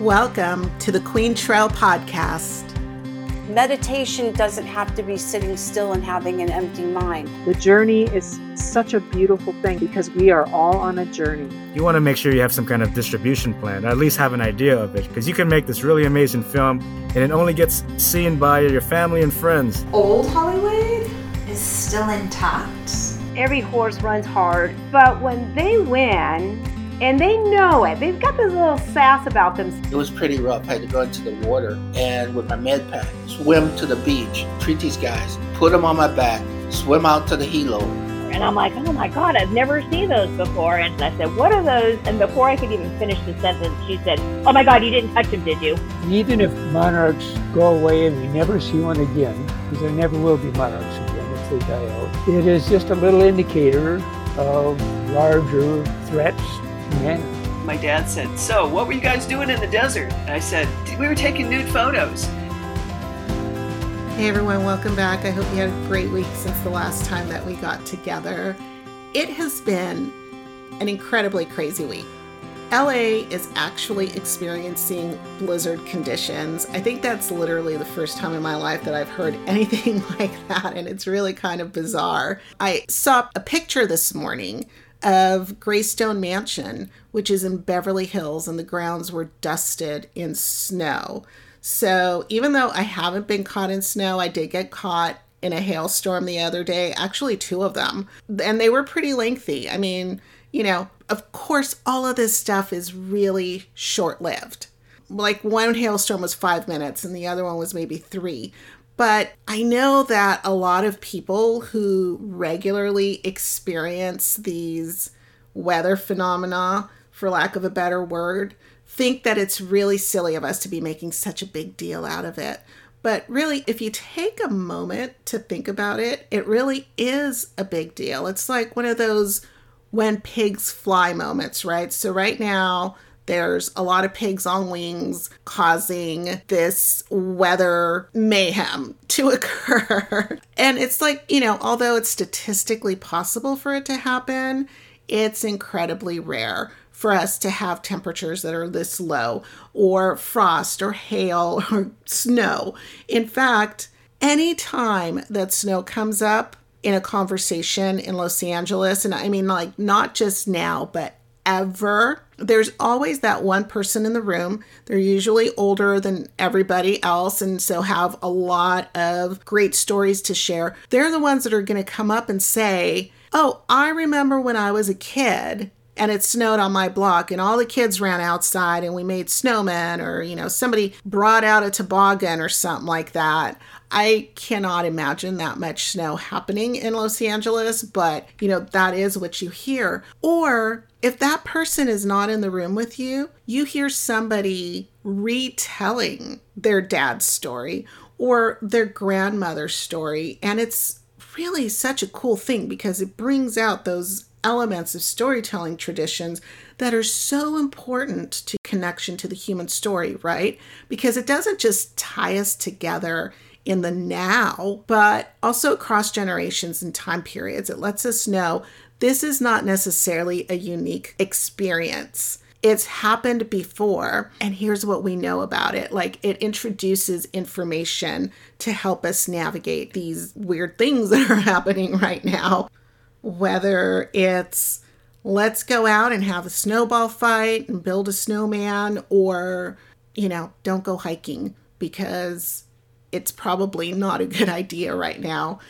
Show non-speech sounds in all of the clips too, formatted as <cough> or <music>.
Welcome to the Quaintrelle Podcast. Meditation doesn't have to be sitting still and having an empty mind. The journey is such a beautiful thing because we are all on a journey. You want to make sure you have some kind of distribution plan, or at least have an idea of it, because you can make this really amazing film and it only gets seen by your family and friends. Old Hollywood is still intact. Every horse runs hard, but when they win, and they know it. They've got this little sass about them. It was pretty rough. I had to go into the water and with my med pack, swim to the beach, treat these guys, put them on my back, swim out to the helo. And I'm like, oh my God, I've never seen those before. And I said, what are those? And before I could even finish the sentence, she said, oh my God, you didn't touch them, did you? Even if monarchs go away and we never see one again, because there never will be monarchs again if they die out, it is just a little indicator of larger threats yeah. My dad said, So, what were you guys doing in the desert? And I said, We were taking nude photos. Hey everyone, welcome back. I hope you had a great week since the last time that we got together. It has been an incredibly crazy week. LA is actually experiencing blizzard conditions. I think that's literally the first time in my life that I've heard <laughs> anything like that, and it's really kind of bizarre. I saw a picture this morning of Greystone Mansion, which is in Beverly Hills, and the grounds were dusted in snow. So even though I haven't been caught in snow, I did get caught in a hailstorm the other day, actually, two of them, and they were pretty lengthy. I mean, you know, of course, all of this stuff is really short lived. Like one hailstorm was five minutes, and the other one was maybe three. But I know that a lot of people who regularly experience these weather phenomena, for lack of a better word, think that it's really silly of us to be making such a big deal out of it. But really, if you take a moment to think about it, it really is a big deal. It's like one of those when pigs fly moments, right? So, right now, there's a lot of pigs on wings causing this weather mayhem to <laughs> occur. and it's like, you know, although it's statistically possible for it to happen, it's incredibly rare for us to have temperatures that are this low, or frost, or hail, <laughs> or snow. In fact, any time that snow comes up in a conversation in Los Angeles, and I mean, like, not just now, but ever. There's always that one person in the room. They're usually older than everybody else and so have a lot of great stories to share. They're the ones that are going to come up and say, Oh, I remember when I was a kid and it snowed on my block and all the kids ran outside and we made snowmen or you know somebody brought out a toboggan or something like that I cannot imagine that much snow happening in Los Angeles, but you know, that is what you hear. Or if that person is not in the room with you, you hear somebody retelling their dad's story or their grandmother's story. And it's really such a cool thing because it brings out those elements of storytelling traditions that are so important to connection to the human story, right? Because it doesn't just tie us together in the now, but also across generations and time periods. It lets us know this is not necessarily a unique experience. It's happened before, and here's what we know about it. Like, it introduces information to help us navigate these weird things <laughs> that are happening right now. Whether it's let's go out and have a snowball fight and build a snowman, or, you know, don't go hiking because it's probably not a good <laughs> idea right now.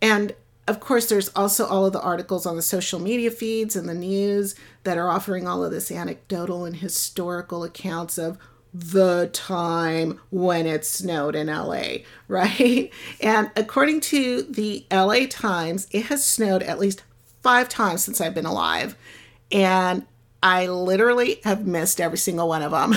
And of course, there's also all of the articles on the social media feeds and the news that are offering all of this anecdotal and historical accounts of the time when it snowed in LA, <laughs> right? And according to the LA Times, it has snowed at least five times since I've been alive. And I literally have missed every single one of them.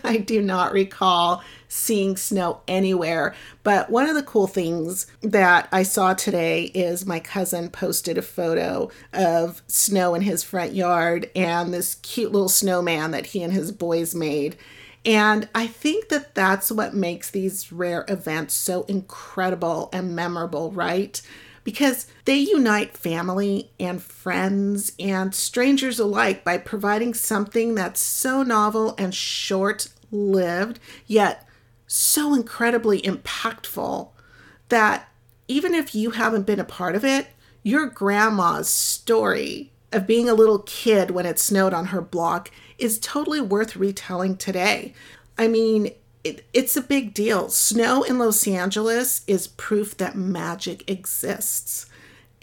<laughs> I do not recall seeing snow anywhere. But one of the cool things that I saw today is my cousin posted a photo of snow in his front yard and this cute little snowman that he and his boys made. And I think that that's what makes these rare events so incredible and memorable, right? because they unite family and friends and strangers alike by providing something that's so novel and short lived, yet so incredibly impactful that even if you haven't been a part of it, your grandma's story of being a little kid when it snowed on her block is totally worth retelling today. I mean, it, it's a big deal. Snow in Los Angeles is proof that magic exists.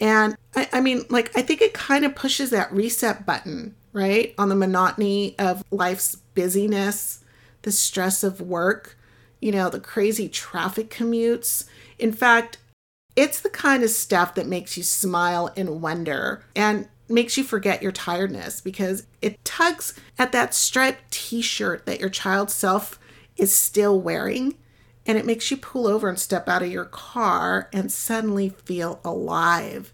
And I, I mean, like, I think it kind of pushes that reset button, right? On the monotony of life's busyness, the stress of work, you know, the crazy traffic commutes. In fact, it's the kind of stuff that makes you smile and wonder and makes you forget your tiredness because it tugs at that striped t shirt that your child self is still wearing and it makes you pull over and step out of your car and suddenly feel alive.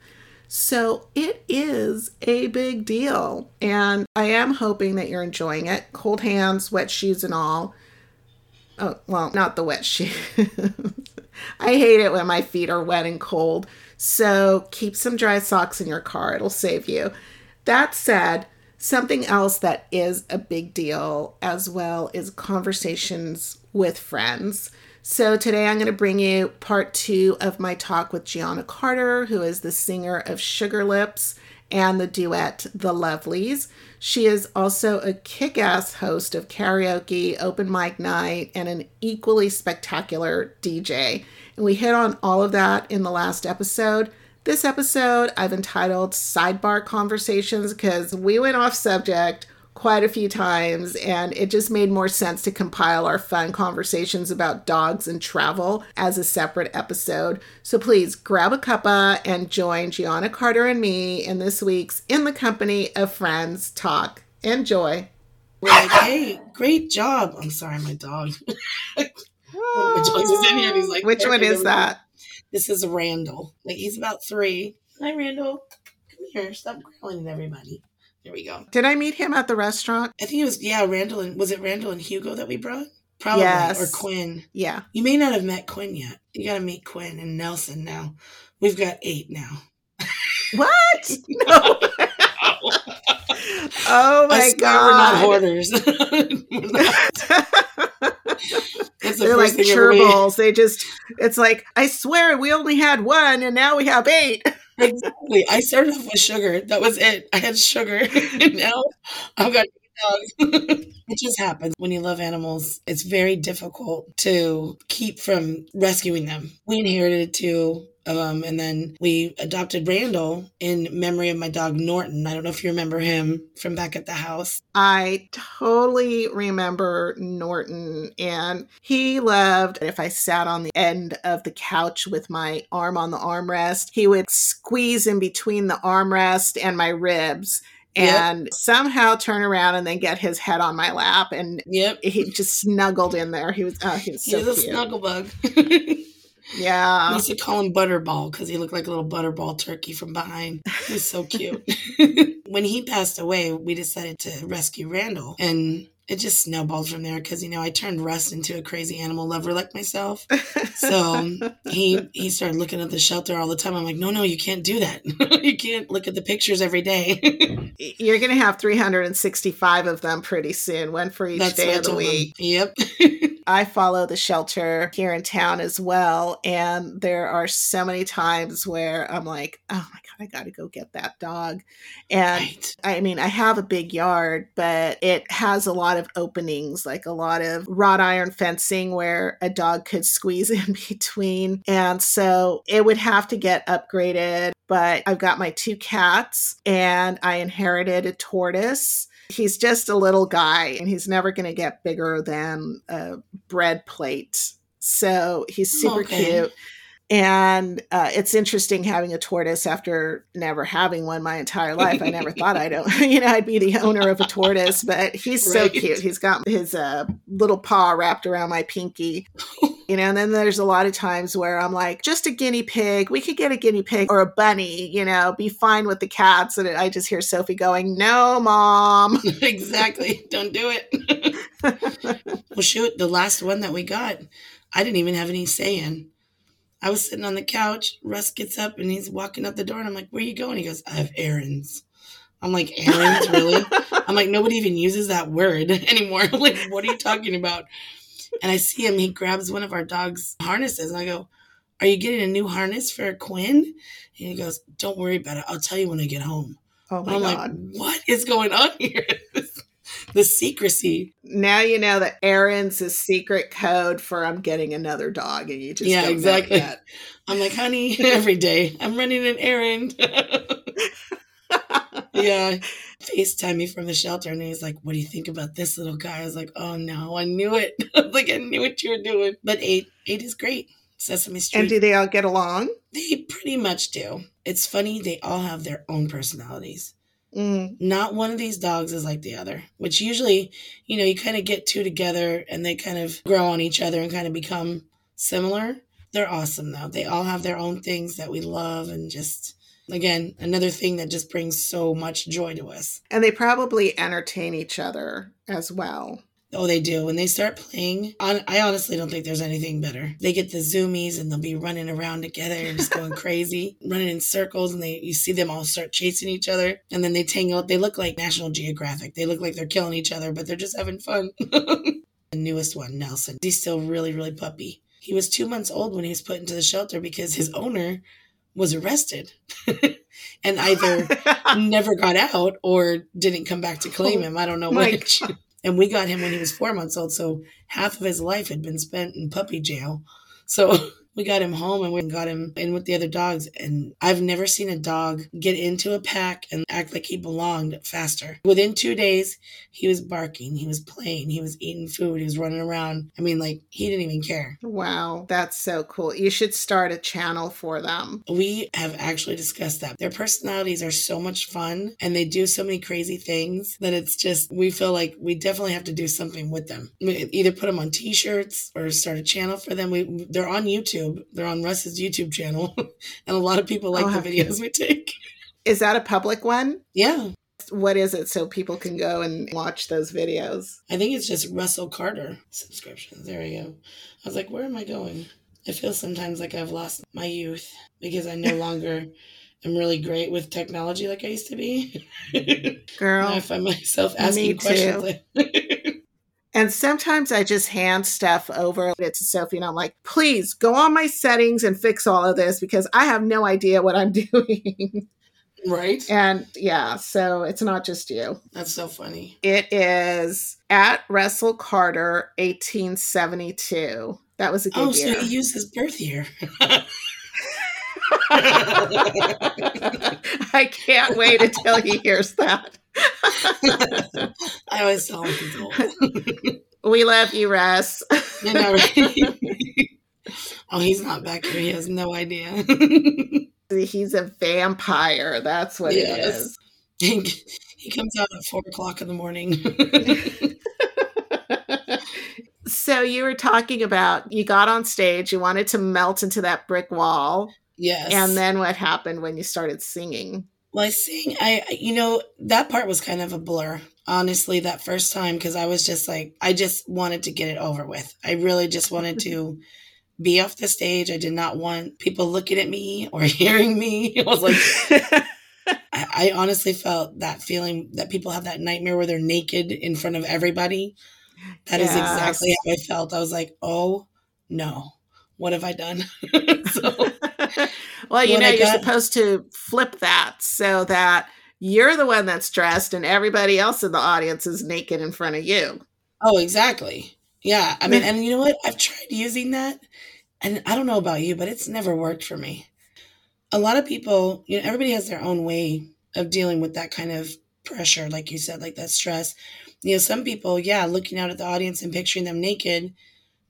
So it is a big deal. And I am hoping that you're enjoying it. Cold hands, wet shoes, and all. Oh, well, not the wet shoes. <laughs> I hate it when my feet are wet and cold. So keep some dry socks in your car, it'll save you. That said, something else that is a big deal as well is conversations with friends. So today I'm going to bring you part two of my talk with Gianna Carter, who is the singer of Sugarlips and the duet The Lovelies. She is also a kick ass host of karaoke, open mic night, and an equally spectacular DJ. And we hit on all of that in the last episode. This episode I've entitled Sidebar Conversations because we went off subject quite a few times, and it just made more sense to compile our fun conversations about dogs and travel as a separate episode. So please grab a cuppa and join Gianna Carter and me in this week's In the Company of Friends talk. Enjoy. We're like, hey, great job. I'm sorry, my dog. <laughs> one of my dogs is in here he's like, Which one is that? This is Randall. Like he's about three. Hi, Randall. Come here. Stop growling at everybody. There we go. Did I meet him at the restaurant? I think it was yeah, Randall and was it Randall and Hugo that we brought? Probably Yes. or Quinn. Yeah. You may not have met Quinn yet. You got to meet Quinn and Nelson now. We've got eight now. <laughs> What? <laughs> No. <laughs> oh my I god. we're not hoarders. We're not. That's the They're like thing gerbils. They just, it's like, I swear we only had one and now we have eight. Exactly. I started off with sugar. That was it. I had sugar. <laughs> now I've got. <laughs> it just happens when you love animals. It's very difficult to keep from rescuing them. We inherited two them, um, and then we adopted Randall in memory of my dog Norton. I don't know if you remember him from back at the house. I totally remember Norton, and he loved if I sat on the end of the couch with my arm on the armrest, he would squeeze in between the armrest and my ribs. Yep. And somehow turn around and then get his head on my lap, and Yep. he just snuggled in there. He was, oh, he was so He's a cute. snuggle bug. <laughs> yeah we used to call him Butterball because he looked like a little Butterball turkey from behind. He was so <laughs> cute. <laughs> when he passed away, we decided to rescue Randall. And it just snowballed from there because, you know, I turned Russ into a crazy animal lover like myself. <laughs> So he he started looking at the shelter all the time. I'm like, no, no, you can't do that. <laughs> you can't look at the pictures every day. <laughs> you're gonna have 365 of them pretty soon, one for each That's day of the him. week. Yep. I follow the shelter here in town as well. And there are so many times where I'm like, oh my God, I got to go get that dog. And right. I mean, I have a big yard, but it has a lot of openings, like a lot of wrought iron fencing where a dog could squeeze <laughs> in between. And so it would have to get upgraded. But I've got my two cats and I inherited a tortoise. He's just a little guy and he's never going to get bigger than a bread plate. So he's super Okay. cute. And uh, it's interesting having a tortoise after never having one my entire life. I never thought I'd, <laughs> you know, I'd be the owner of a tortoise, but he's so cute. He's got his uh, little paw wrapped around my pinky, <laughs> you know. And then there's a lot of times where I'm like, just a guinea pig. We could get a guinea pig or a bunny, you know, be fine with the cats. And I just hear Sophie going, "No, mom." <laughs> exactly. Don't do it. <laughs> well, shoot, the last one that we got, I didn't even have any say in. I was sitting on the couch. Russ gets up and he's walking out the door, and I'm like, "Where you going?" He goes, "I have errands." I'm like, errands, really? <laughs> I'm like, nobody even uses that word anymore. like, what are you talking about? And I see him, he grabs one of our dog's harnesses, and I go, Are you getting a new harness for Quinn? And he goes, Don't worry about it. I'll tell you when I get home. Oh my I'm god. like, What is going on here? <laughs> the secrecy. now you know that Aaron's is secret code for I'm getting another dog and you just Yeah, don't know it exactly. I'm like, honey, <laughs> every day I'm running an errand. <laughs> yeah. FaceTime me from the shelter and he's like, What do you think about this little guy? I was like, Oh no, I knew it. <laughs> I was like, I knew what you were doing. But eight eight is great. Sesame Street. And do they all get along? they pretty much do. It's funny, they all have their own personalities. Mm. Not one of these dogs is like the other, which usually, you know, you kind of get two together and they kind of grow on each other and kind of become similar. They're awesome though. They all have their own things that we love and just again, another thing that just brings so much joy to us. And they probably entertain each other as well. Oh, they do. When they start playing, I honestly don't think there's anything better. They get the zoomies and they'll be running around together and just going <laughs> crazy, running in circles, and they you see them all start chasing each other, and then they tangle up. They look like National Geographic. They look like they're killing each other, but they're just having fun. <laughs> the newest one, Nelson, he's still really, really puppy. He was two months old when he was put into the shelter because his owner was arrested <laughs> and either <laughs> never got out or didn't come back to claim oh, him. I don't know My which. <laughs> And we got him when he was four months old, so half of his life had been spent in puppy jail. So we got him home and we got him in with the other dogs. And I've never seen a dog get into a pack and act like he belonged faster. Within two days, he was barking, he was playing, he was eating food, he was running around. I mean, like, he didn't even care. Wow, that's so cool. You should start a channel for them. We have actually discussed that. Their personalities are so much fun and they do so many crazy things that it's just, we feel like we definitely have to do something with them. We either put them on t shirts or start a channel for them. We, they're on YouTube, they're on Russ's YouTube channel, <laughs> and a lot of people like I'll the have to- videos we take. <laughs> Is that a public one? Yeah, What is it so people can go and watch those videos? I think it's just Russell Carter subscriptions. There we go. I was like, where am I going? I feel sometimes like I've lost my youth because I no <laughs> longer am really great with technology like I used to be. Girl. I find myself Me asking questions. too. like- And sometimes I just hand stuff over to Sophie and I'm like, please go on my settings and fix all of this because I have no idea what I'm <laughs> doing. right? and yeah, so it's not just you. That's so funny. It is at Russell Carter 1872. That was a good Oh, so he used his birth year. <laughs> I can't wait until he hears that. <laughs> I always tell old. <laughs> We love you, Russ. You know, right? <laughs> oh, he's not back here. He has no idea. He's a vampire. That's what it is. He, he comes out at four o'clock in the morning. So you were talking about you got on stage, you wanted to melt into that brick wall, yes. and then what happened when you started singing? Well, I sing. I you know that part was kind of a blur. Honestly, that first time because I was just like I just wanted to get it over with. I really just wanted to be off the stage. I did not want people looking at me or <laughs> hearing me. <laughs> I was like, <laughs> I, I honestly felt that feeling that people have that nightmare where they're naked in front of everybody. That is Yes. exactly how I felt. I was like, oh no, what have I done? so <laughs> well, you When know, you're supposed to flip that so that you're the one that's dressed and everybody else in the audience is naked in front of you. Oh, exactly. Yeah. I mean, and you know what? I've tried using that, and I don't know about you, but it's never worked for me. A lot of people, you know, everybody has their own way of dealing with that kind of pressure, like you said, like that stress. You know, some people, yeah, looking out at the audience and picturing them naked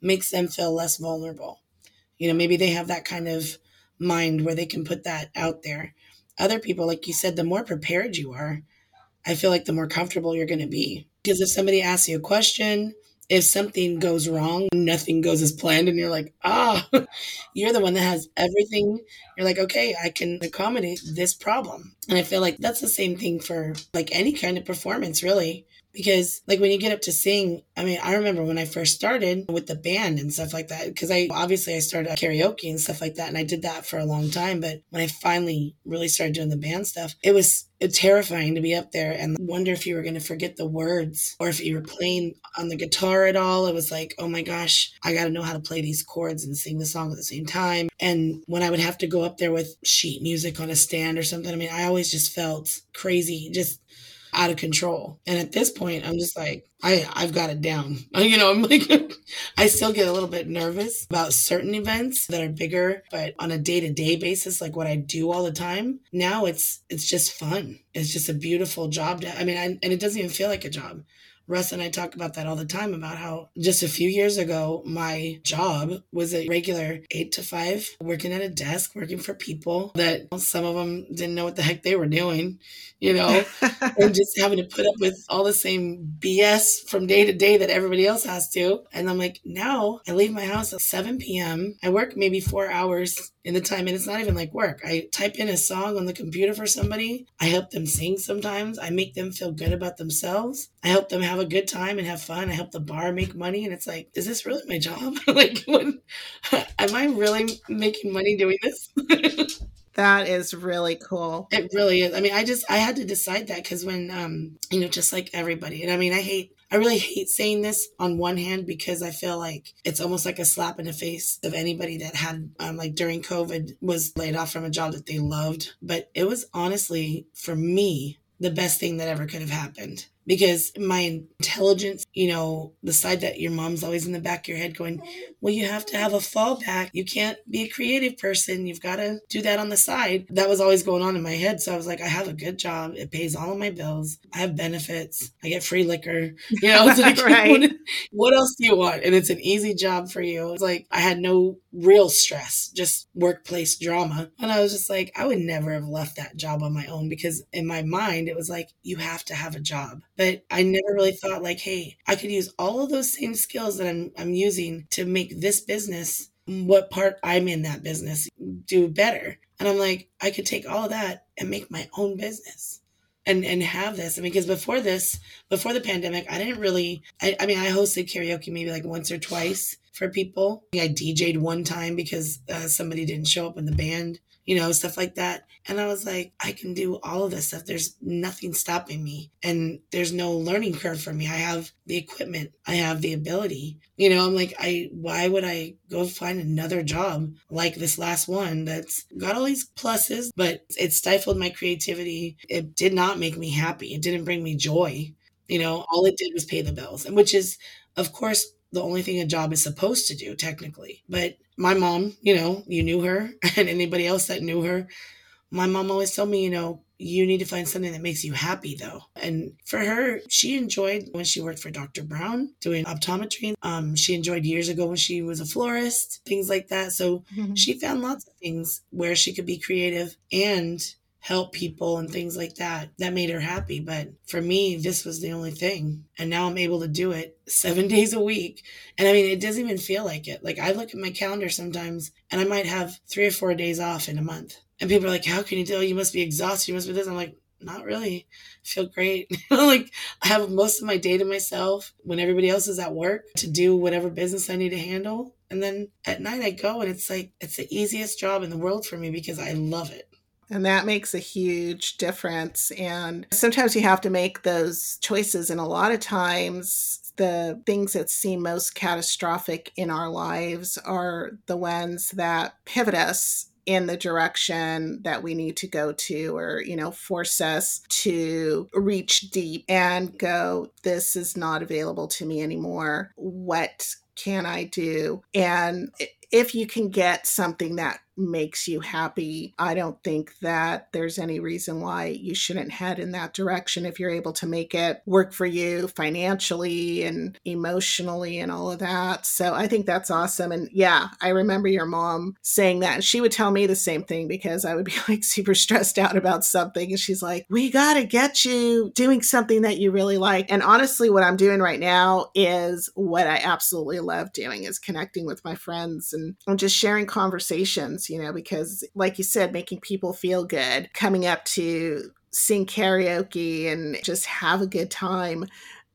makes them feel less vulnerable. You know, maybe they have that kind of mind where they can put that out there. Other people, like you said, the more prepared you are, I feel like the more comfortable you're going to be. Because if somebody asks you a question, if something goes wrong, nothing goes as planned, and you're like, ah, <laughs> you're the one that has everything. You're like, okay, I can accommodate this problem. And I feel like that's the same thing for like any kind of performance, really. Because like when you get up to sing i mean i remember when i first started with the band and stuff like that because i obviously i started karaoke and stuff like that and i did that for a long time but when i finally really started doing the band stuff it was uh, terrifying to be up there and wonder if you were going to forget the words or if you were playing on the guitar at all. It was like oh my gosh i got to know how to play these chords and sing the song at the same time. And when i would have to go up there with sheet music on a stand or something i mean i always just felt crazy just out of control. And at this point, I'm just like, I, I've got it down. <laughs> You know, I'm like, <laughs> I still get a little bit nervous about certain events that are bigger, but on a day to day basis, like what I do all the time, now it's, it's just fun. It's just a beautiful job. To, I mean, I, and it doesn't even feel like a job. Russ and I talk about that all the time about how just a few years ago, my job was a regular eight to five, working at a desk, working for people that some of them didn't know what the heck they were doing, you know, <laughs> and just having to put up with all the same BS from day to day that everybody else has to. And I'm like, now I leave my house at 7 p.m. I work maybe four hours in the time and it's not even like work. I type in a song on the computer for somebody. I help them sing sometimes. I make them feel good about themselves. I help them have a good time and have fun. I help the bar make money and it's like, is this really my job? <laughs> like when, <laughs> am I really making money doing this? <laughs> That is really cool. It really is. I mean, I just I had to decide that because when um you know just like everybody, and I mean I hate I really hate saying this on one hand because I feel like it's almost like a slap in the face of anybody that had, um, like during COVID, was laid off from a job that they loved. But it was honestly, for me, the best thing that ever could have happened because my intelligence, you know, the side that your mom's always in the back of your head going, well, you have to have a fallback. You can't be a creative person. You've got to do that on the side. That was always going on in my head. So I was like, I have a good job. It pays all of my bills. I have benefits. I get free liquor. You know, it's <laughs> like, <laughs> right. what, what else do you want? And it's an easy job for you. It's like I had no real stress, just workplace drama. And I was just like, I would never have left that job on my own because in my mind, it was like, you have to have a job but I never really thought like, hey, I could use all of those same skills that I'm I'm using to make this business what part I'm in that business do better. And I'm like, I could take all of that and make my own business and and have this. I mean, because before this, before the pandemic, I didn't really. I, I, mean, I hosted karaoke maybe like once or twice for people. I DJ'd one time because uh, somebody didn't show up in the band you know, stuff like that. And I was like, I can do all of this stuff. There's nothing stopping me. And there's no learning curve for me. I have the equipment, I have the ability. You know, I'm like, I why would I go find another job like this last one that's got all these pluses, but it stifled my creativity. It did not make me happy. It didn't bring me joy. You know, all it did was pay the bills. And which is, of course, the only thing a job is supposed to do, technically. But my mom, you know, you knew her, <laughs> and anybody else that knew her, my mom always told me, you know, you need to find something that makes you happy though. And for her, she enjoyed when she worked for Dr. Brown doing optometry. Um, she enjoyed years ago when she was a florist, things like that. So mm-hmm. she found lots of things where she could be creative and help people and things like that. That made her happy. But for me, this was the only thing. And now I'm able to do it seven <laughs> days a week. And I mean, it doesn't even feel like it. Like I look at my calendar sometimes and I might have three or four days off in a month. And people are like, how can you tell? You must be exhausted. You must be this. I'm like, not really. I feel great. <laughs> like I have most of my day to myself when everybody else is at work to do whatever business I need to handle. And then at night I go and it's like, it's the easiest job in the world for me because I love it. And that makes a huge difference. And sometimes you have to make those choices. And a lot of times, the things that seem most catastrophic in our lives are the ones that pivot us in the direction that we need to go to or you know force us to reach deep and go this is not available to me anymore what can i do and if you can get something that makes you happy, I don't think that there's any reason why you shouldn't head in that direction if you're able to make it work for you financially and emotionally and all of that. So I think that's awesome. And yeah, I remember your mom saying that. And she would tell me the same thing because I would <laughs> be like super stressed out about something. And she's like, we got to get you doing something that you really like. And honestly, what I'm doing right now is what I absolutely love doing is connecting with my friends and, and just sharing conversations you know, because like you said, making people feel good, coming up to sing karaoke and just have a good time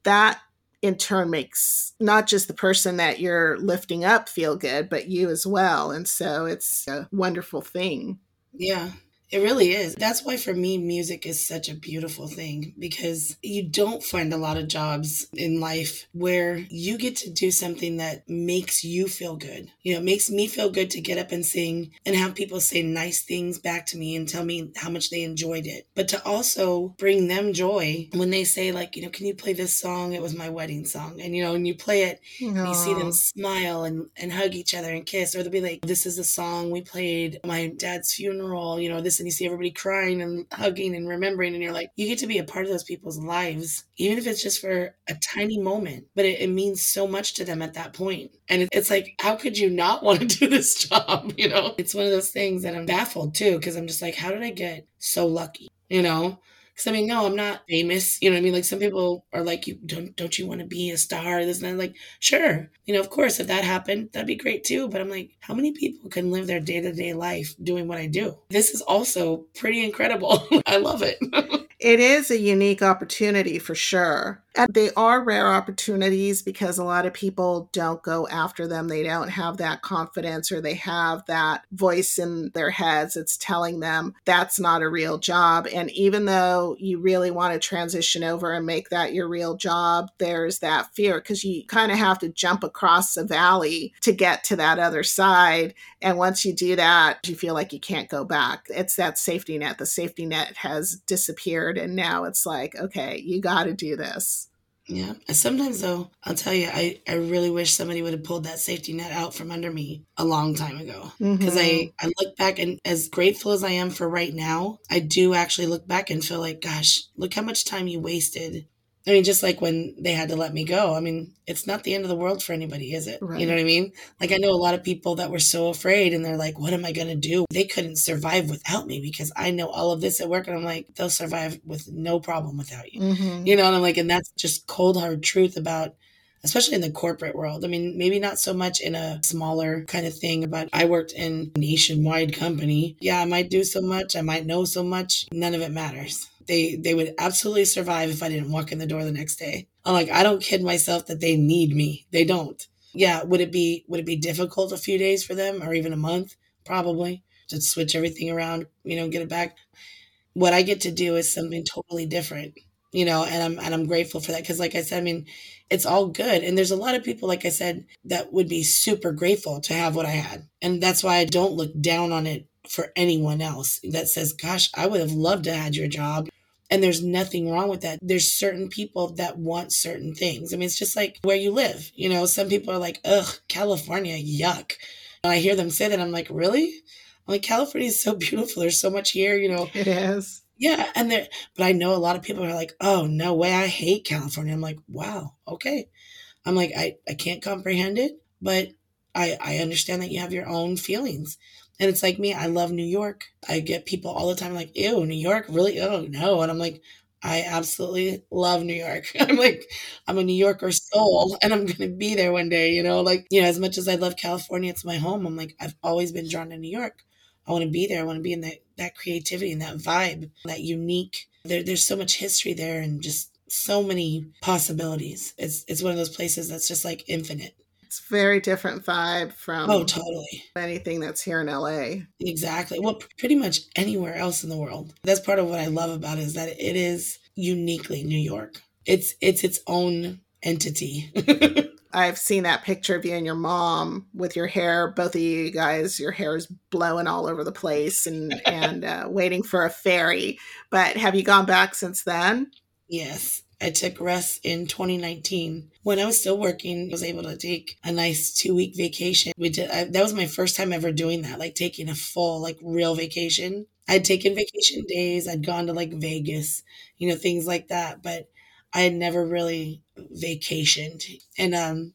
that in turn makes not just the person that you're lifting up feel good, but you as well. And so it's a wonderful thing. Yeah. It really is. That's why for me, music is such a beautiful thing because you don't find a lot of jobs in life where you get to do something that makes you feel good. You know, it makes me feel good to get up and sing and have people say nice things back to me and tell me how much they enjoyed it. But to also bring them joy when they say, like, you know, can you play this song? It was my wedding song. And, you know, and you play it and you see them smile and, and hug each other and kiss, or they'll be like, this is a song we played my dad's funeral, you know, this and you see everybody crying and hugging and remembering and you're like you get to be a part of those people's lives even if it's just for a tiny moment. But it, it means so much to them at that point. And it, it's like how could you not <laughs> want to do this job <laughs> you know? It's one of those things that i'm baffled too because i'm just like how did i get so lucky you know because I mean, no, I'm not famous. You know what I mean? Like some people are like, you don't don't you want to be a star? This and that. Like, sure, you know, of course, if that happened, that'd be great too. But I'm like, how many people can live their day to day life doing what I do? This is also pretty incredible. <laughs> I love it. <laughs> it is a unique opportunity for sure. And they are rare opportunities because a lot of people don't go after them. They don't have that confidence or they have that voice in their heads that's telling them that's not a real job. And even though you really want to transition over and make that your real job, there's that fear because you kind of have to jump across the valley to get to that other side. And once you do that, you feel like you can't go back. It's that safety net. The safety net has disappeared. And now it's like, okay, you got to do this. Yeah. Sometimes though, I'll tell you, I, I really wish somebody would have pulled that safety net out from under me a long time ago. Because mm-hmm. I, I look back and as grateful as I am for right now, I do actually look back and feel like, gosh, look how much time you wasted I mean, just like when they had to let me go. I mean, it's not the end of the world for anybody, is it? Right. You know what I mean? Like, I know a lot of people that were so afraid and they're like, what am I going to do? They couldn't survive without me because I know all of this at work. And I'm like, they'll survive with no problem without you. Mm-hmm. You know, and I'm like, and that's just cold, hard truth about especially in the corporate world. I mean, maybe not so much in a smaller kind of thing, but I worked in a nationwide company. Yeah, I might do so much, I might know so much, none of it matters they they would absolutely survive if I didn't walk in the door the next day. I'm like, I don't kid myself that they need me. They don't. Yeah, would it be would it be difficult a few days for them or even a month? Probably. To switch everything around, you know, get it back. What I get to do is something totally different, you know, and I'm and I'm grateful for that because like I said, I mean, it's all good. And there's a lot of people, like I said, that would be super grateful to have what I had. And that's why I don't look down on it for anyone else that says, gosh, I would have loved to have had your job. And there's nothing wrong with that. There's certain people that want certain things. I mean, it's just like where you live. You know, some people are like, ugh, California, yuck. And I hear them say that. I'm like, really? I'm like, California is so <laughs> beautiful. There's so much here, you know. It is. Yeah. And there, but I know a lot of people are like, oh, no way. I hate California. I'm like, wow, okay. I'm like, I, I can't comprehend it, but I, I understand that you have your own feelings. And it's like me, I love New York. I get people all the time like, ew, New York? Really? Oh, no. And I'm like, I absolutely love New York. <laughs> I'm like, I'm a New Yorker soul and I'm going to be there one day, you know, like, you know, as much as I love California, it's my home. I'm like, I've always been drawn to New York. I want to be there. I want to be in that, that creativity and that vibe, that unique, there, there's so much history there and just so many possibilities. It's, it's one of those places that's just like infinite. It's very different vibe from oh totally anything that's here in LA. Exactly. Well, pretty much anywhere else in the world. That's part of what I love about it is that it is uniquely New York. It's it's its own entity. <laughs> I've seen that picture of you and your mom with your hair. Both of you guys, your hair is blowing all over the place and <laughs> and uh, waiting for a ferry. But have you gone back since then? Yes, I took Russ in 2019 when I was still working. I was able to take a nice two week vacation. We did I, that was my first time ever doing that, like taking a full like real vacation. I'd taken vacation days. I'd gone to like Vegas, you know, things like that, but I had never really vacationed. And um,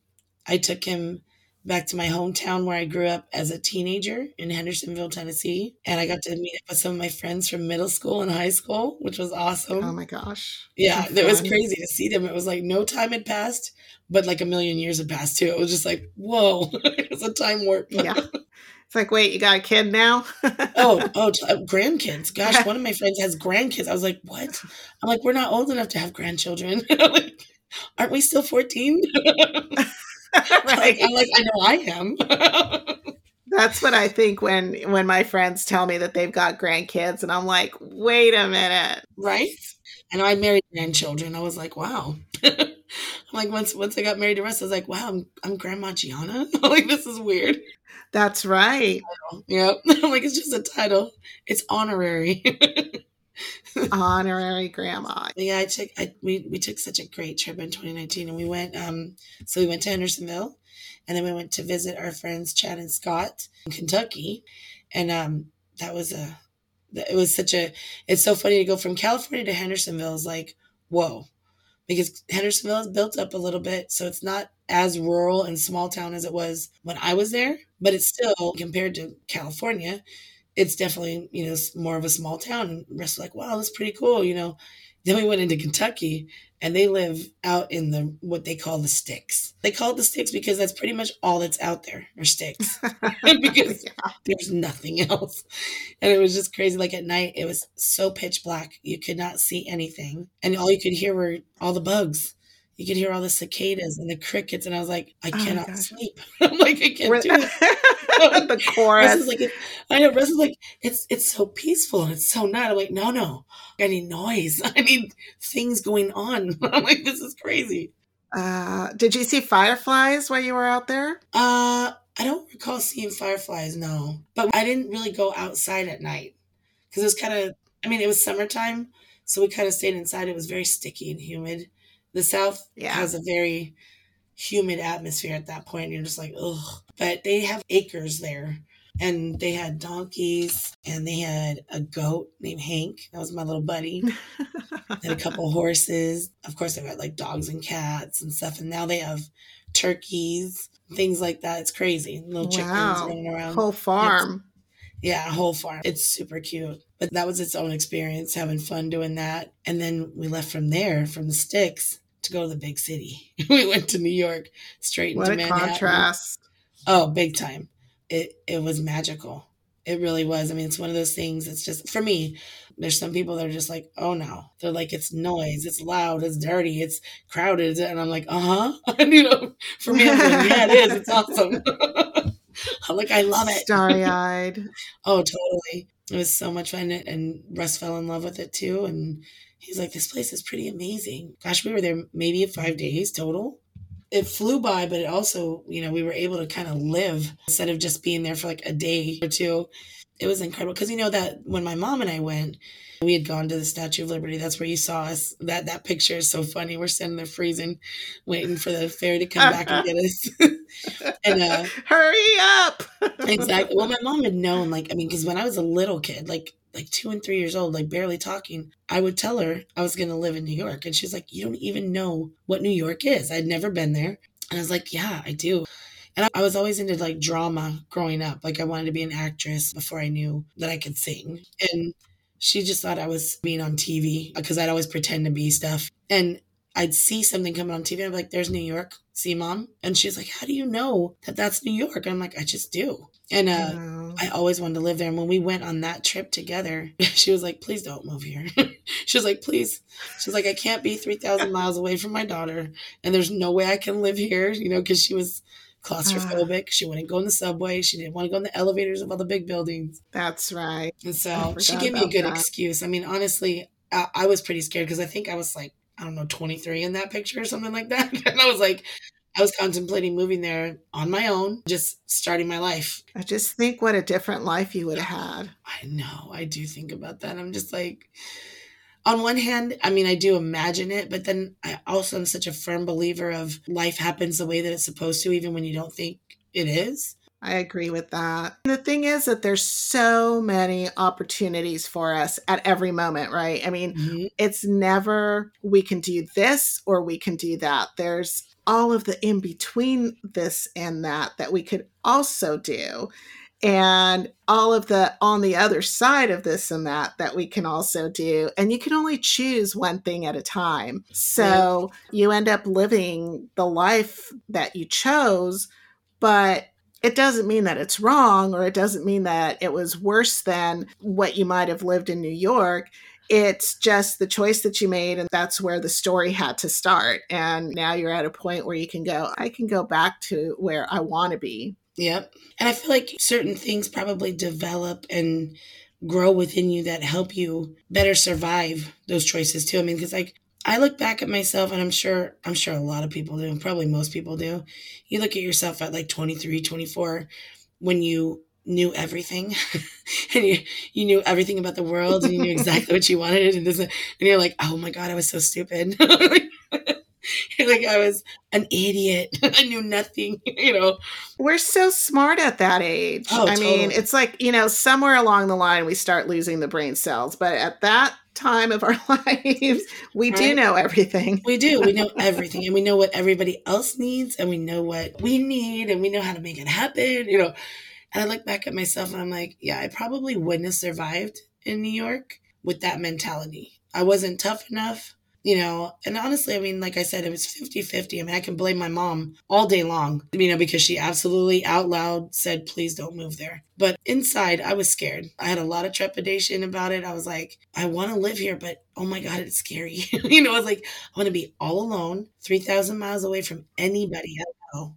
I took him back to my hometown where I grew up as a teenager in Hendersonville, Tennessee. And I got to meet up with some of my friends from middle school and high school, which was awesome. Oh my gosh. Yeah, it was crazy to see them. It was like no time had passed, but like a million years had passed too. It was just like, whoa, <laughs> it was a time warp. yeah. It's like, wait, you got a kid now? oh, <laughs> oh, uh, grandkids. Gosh, <laughs> one of my friends has grandkids. I was like, what? I'm like, we're not old enough to have grandchildren. like, Aren't we still 14? <laughs> right. I'm like, I know I am. <laughs> That's what I think when when my friends tell me that they've got grandkids, and I'm like, wait a minute, right? I know I married grandchildren. I was like, wow. <laughs> I'm like once once I got married to Russ, I was like, wow, I'm I'm Grandma Gianna. like this is weird. That's right. Yep. I'm like it's just a title. It's honorary. Honorary grandma. Yeah, I took I we, we took such a great trip in 2019 and we went um so we went to Hendersonville and then we went to visit our friends Chad and Scott in Kentucky. And um that was a it was such a it's so funny to go from California to Hendersonville is like, whoa. Because Hendersonville is built up a little bit, so it's not as rural and small town as it was when I was there, but it's still compared to California, it's definitely you know more of a small town and Russ like wow that's pretty cool you know. Then we went into kentucky and they live out in the what they call the sticks. They call it the sticks because that's pretty much all that's out there are sticks. <laughs> <laughs> Because yeah. there's nothing else. And it was just crazy like at night it was so pitch black you could not see anything and all you could hear were all the bugs you could hear all the cicadas and the crickets, and I was like, I oh cannot sleep. <laughs> I'm like, I can't do it. <laughs> <laughs> the chorus. is like, I know. Russ is like, it's it's so peaceful and it's so not. I'm like, no, no, I need noise. I need things going on. I'm like, this is crazy. Uh, did you see fireflies while you were out there? Uh, I don't recall seeing fireflies. No, but I didn't really go outside at night because it was kind of. I mean, it was summertime, so we kind of stayed inside. It was very sticky and humid. The South yeah. has a very humid atmosphere at that point. You're just like, ugh. But they have acres there. And they had donkeys and they had a goat named Hank. That was my little buddy. <laughs> and a couple horses. Of course, they've got like dogs and cats and stuff. And now they have turkeys, things like that. It's crazy. Little chickens wow. running around. Whole farm. It's, yeah, whole farm. It's super cute. But that was its own experience, having fun doing that. And then we left from there, from the sticks, to go to the big city. <laughs> we went to New York, straight what into a Manhattan. contrast! Oh, big time! It it was magical. It really was. I mean, it's one of those things. It's just for me. There's some people that are just like, oh no, they're like, it's noise, it's loud, it's dirty, it's crowded, and I'm like, <laughs> uh huh. you know, for me, I'm like, yeah, it is. It's awesome. <laughs> I'm like, I love it. Starry eyed. oh, totally. It was so much fun, and Russ fell in love with it too, and He's like, this place is pretty amazing. Gosh, we were there maybe five days total. It flew by, but it also, you know, we were able to kind of live instead of just being there for like a day or two. It was incredible because you know that when my mom and I went, we had gone to the Statue of Liberty. That's where you saw us. That that picture is so funny. We're sitting there freezing, waiting for the ferry to come back and get us. <laughs> and uh, <laughs> hurry up! <laughs> exactly. Well, my mom had known, like, I mean, because when I was a little kid, like like two and three years old, like barely talking, I would tell her I was going to live in New York. And she's like, You don't even know what New York is. I'd never been there. And I was like, Yeah, I do. And I was always into like drama growing up. Like I wanted to be an actress before I knew that I could sing. And she just thought I was being on TV because I'd always pretend to be stuff. And I'd see something coming on TV. I'm like, there's New York. See, mom? And she's like, how do you know that that's New York? And I'm like, I just do. And uh, wow. I always wanted to live there. And when we went on that trip together, <laughs> she was like, please don't move here. <laughs> she was like, please. She's like, I can't be 3,000 miles away from my daughter. And there's no way I can live here, you know, because she was claustrophobic. Uh, she wouldn't go in the subway. She didn't want to go in the elevators of all the big buildings. That's right. And so she gave me a good that. excuse. I mean, honestly, I, I was pretty scared because I think I was like, I don't know, 23 in that picture or something like that. <laughs> and I was like, I was contemplating moving there on my own, just starting my life. I just think what a different life you would have had. I know. I do think about that. I'm just like, on one hand, I mean, I do imagine it, but then I also am such a firm believer of life happens the way that it's supposed to, even when you don't think it is. I agree with that. The thing is that there's so many opportunities for us at every moment, right? I mean, mm-hmm. it's never we can do this or we can do that. There's all of the in between this and that that we could also do and all of the on the other side of this and that that we can also do. And you can only choose one thing at a time. So you end up living the life that you chose but it doesn't mean that it's wrong or it doesn't mean that it was worse than what you might have lived in New York it's just the choice that you made, and that's where the story had to start. And now you're at a point where you can go, I can go back to where I want to be. Yep. And I feel like certain things probably develop and grow within you that help you better survive those choices too. I mean, because like I look back at myself and I'm sure I'm sure a lot of people do, probably most people do. You look at yourself at like 23, 24 when you knew everything. <laughs> And you, you knew everything about the world. And you knew exactly what you wanted. And, and you're like oh my god i was so stupid. <laughs> Like i was an idiot. <laughs> I knew nothing you know? We're so smart at that age. Oh, i mean it's like you know somewhere along the line we start losing the brain cells. But at that time of our lives we do know everything. We do. We know everything. And we know what everybody else needs. And we know what we need. And we know how to make it happen you know and i look back at myself and i'm like yeah i probably wouldn't have survived in new york with that mentality. I wasn't tough enough you know? And honestly i mean like i said it was 50-50 i mean i can blame my mom all day long you know because she absolutely out loud said please don't move there. But inside i was scared. I had a lot of trepidation about it. I was like i want to live here but oh my god it's scary. <laughs> You know i was like i want to be all alone 3000 miles away from anybody i know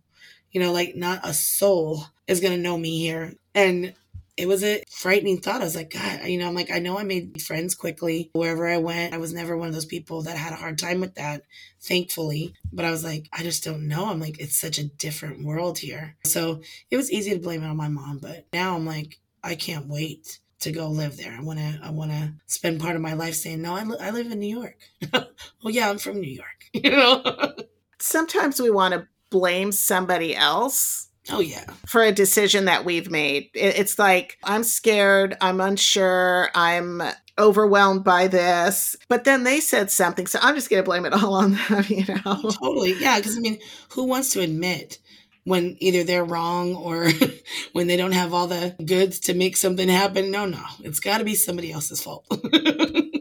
you know like not a soul is going to know me here and it was a frightening thought. I was like, God, you know, I'm like, I know I made friends quickly wherever I went. I was never one of those people that had a hard time with that, thankfully. But I was like, I just don't know. I'm like, it's such a different world here. So it was easy to blame it on my mom. But now I'm like, I can't wait to go live there. I want to, I want to spend part of my life saying, no, I, li- I live in New York. well, <laughs> oh, yeah, I'm from New York, <laughs> you know? sometimes we want to blame somebody else oh, yeah. for a decision that we've made. It's like, I'm scared, I'm unsure, I'm overwhelmed by this. But then they said something, so I'm just going to blame it all on them, <laughs> you know? Oh, totally. Yeah. Because I mean, who wants to admit when either they're wrong or <laughs> when they don't have all the goods to make something happen? No, no. It's got to be somebody else's fault. <laughs>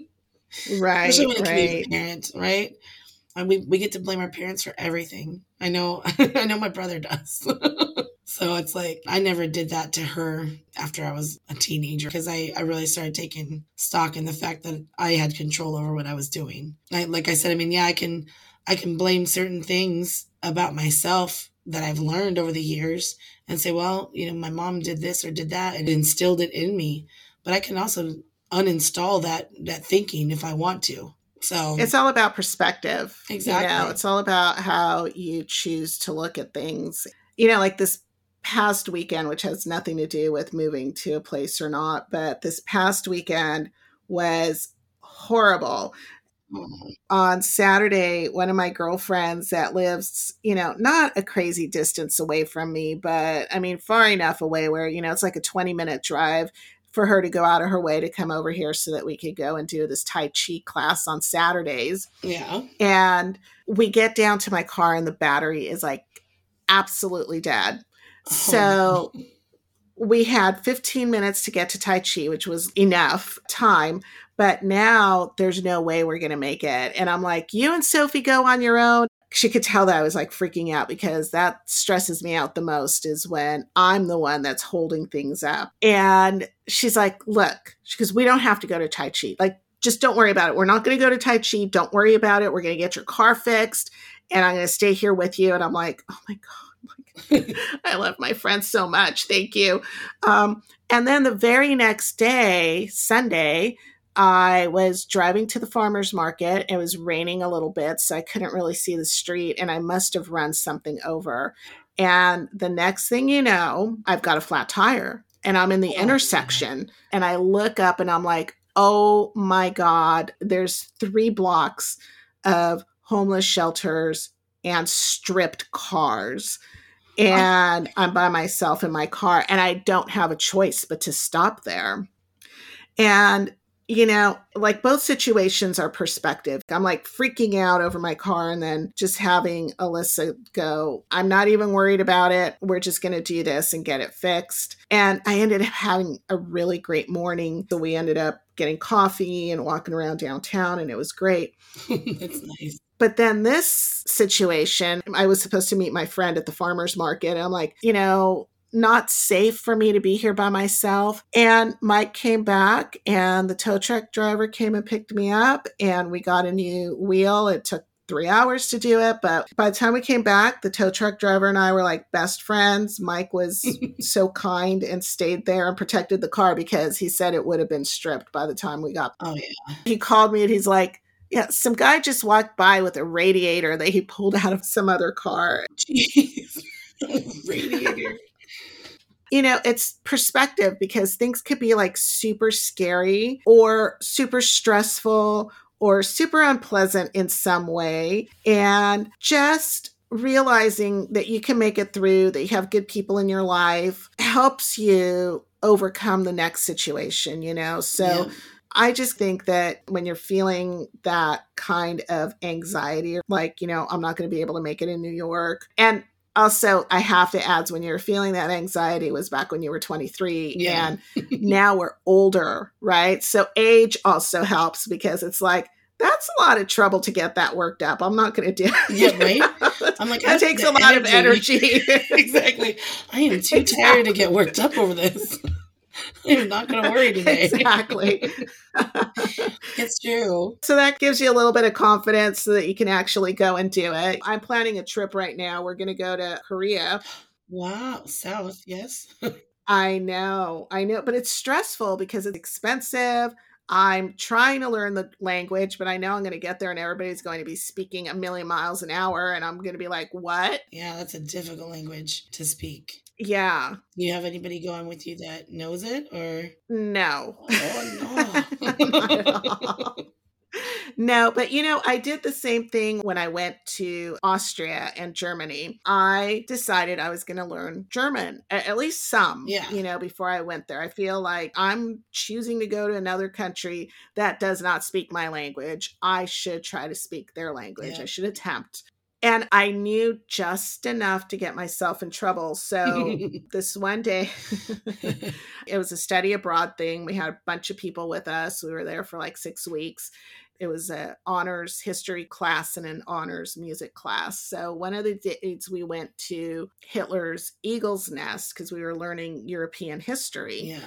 Right, Especially when it can be right. your parents, right? And we, we get to blame our parents for everything. I know, <laughs> I know my brother does. <laughs> so it's like, I never did that to her after I was a teenager because I, I really started taking stock in the fact that I had control over what I was doing. I, like I said, I mean, yeah, I can, I can blame certain things about myself that I've learned over the years and say, well, you know, my mom did this or did that and instilled it in me. But I can also uninstall that that thinking if I want to. So It's all about perspective. You know, it's all about how you choose to look at things. You know, like this past weekend, which has nothing to do with moving to a place or not, but this past weekend was horrible. Mm-hmm. On Saturday, one of my girlfriends that lives, you know, not a crazy distance away from me, but I mean, far enough away where, you know, it's like a 20 minute drive for her to go out of her way to come over here so that we could go and do this Tai Chi class on Saturdays. yeah. And we get down to my car and the battery is like absolutely dead. Oh, so we had 15 minutes to get to Tai Chi, which was enough time. But now there's no way we're going to make it. And I'm like, you and Sophie go on your own. She could tell that I was like freaking out because that stresses me out the most is when I'm the one that's holding things up. And she's like, look, because we don't have to go to Tai Chi. Like, just don't worry about it. We're not going to go to Tai Chi. Don't worry about it. We're going to get your car fixed and I'm going to stay here with you. And I'm like, oh my God. <laughs> I love my friends so much. Thank you. Um, and then the very next day, Sunday, I was driving to the farmer's market. It was raining a little bit, so I couldn't really see the street, and I must have run something over. And the next thing you know, I've got a flat tire and I'm in the Oh. intersection. And I look up and I'm like, oh my God, there's three blocks of homeless shelters and stripped cars oh. and I'm by myself in my car and I don't have a choice but to stop there. And you know, like both situations are perspective. I'm like freaking out over my car and then just having Alyssa go, I'm not even worried about it. We're just going to do this and get it fixed. And I ended up having a really great morning. So we ended up getting coffee and walking around downtown and it was great. <laughs> That's nice. But then this situation, I was supposed to meet my friend at the farmer's market. And I'm like, you know, not safe for me to be here by myself. And Mike came back, and the tow truck driver came and picked me up, and we got a new wheel. It took three hours to do it. But by the time we came back, the tow truck driver and I were like best friends. Mike was <laughs> so kind and stayed there and protected the car because he said it would have been stripped by the time we got. Oh, yeah. He called me and he's like, yeah, some guy just walked by with a radiator that he pulled out of some other car. <laughs> Jeez. <laughs> radiator. You know, it's perspective because things could be like super scary or super stressful or super unpleasant in some way. And just realizing that you can make it through, that you have good people in your life helps you overcome the next situation, you know? So, yeah. I just think that when you're feeling that kind of anxiety, like, you know, I'm not going to be able to make it in New York. And also, I have to add, when you're feeling that anxiety was back when you were 23, yeah. and <laughs> now we're older, right? So age also helps because it's like, that's a lot of trouble to get that worked up. I'm not going to do it. <laughs> Yeah, right. <laughs> I'm like, that takes a lot energy. of energy. exactly. I am too tired to get worked up over this. <laughs> I'm not going to worry today. Exactly. <laughs> it's true. So that gives you a little bit of confidence so that you can actually go and do it. I'm planning a trip right now. We're going to go to Korea. Wow, South, yes. <laughs> I know, I know, but it's stressful because it's expensive. I'm trying to learn the language, but I know I'm going to get there and everybody's going to be speaking a million miles an hour. And I'm going to be like, what? Yeah, that's a difficult language to speak. Yeah. Do you have anybody going with you that knows it or? No. Oh, no. <laughs> no, but you know, I did the same thing when I went to Austria and Germany. I decided I was going to learn German, at least some, yeah. you know, before I went there. I feel like I'm choosing to go to another country that does not speak my language. I should try to speak their language. Yeah. I should attempt. And I knew just enough to get myself in trouble. So <laughs> this one day, <laughs> it was a study abroad thing. We had a bunch of people with us. We were there for like six weeks. It was an honors history class and an honors music class. So one of the days we went to Hitler's Eagle's Nest because we were learning European history. Yeah.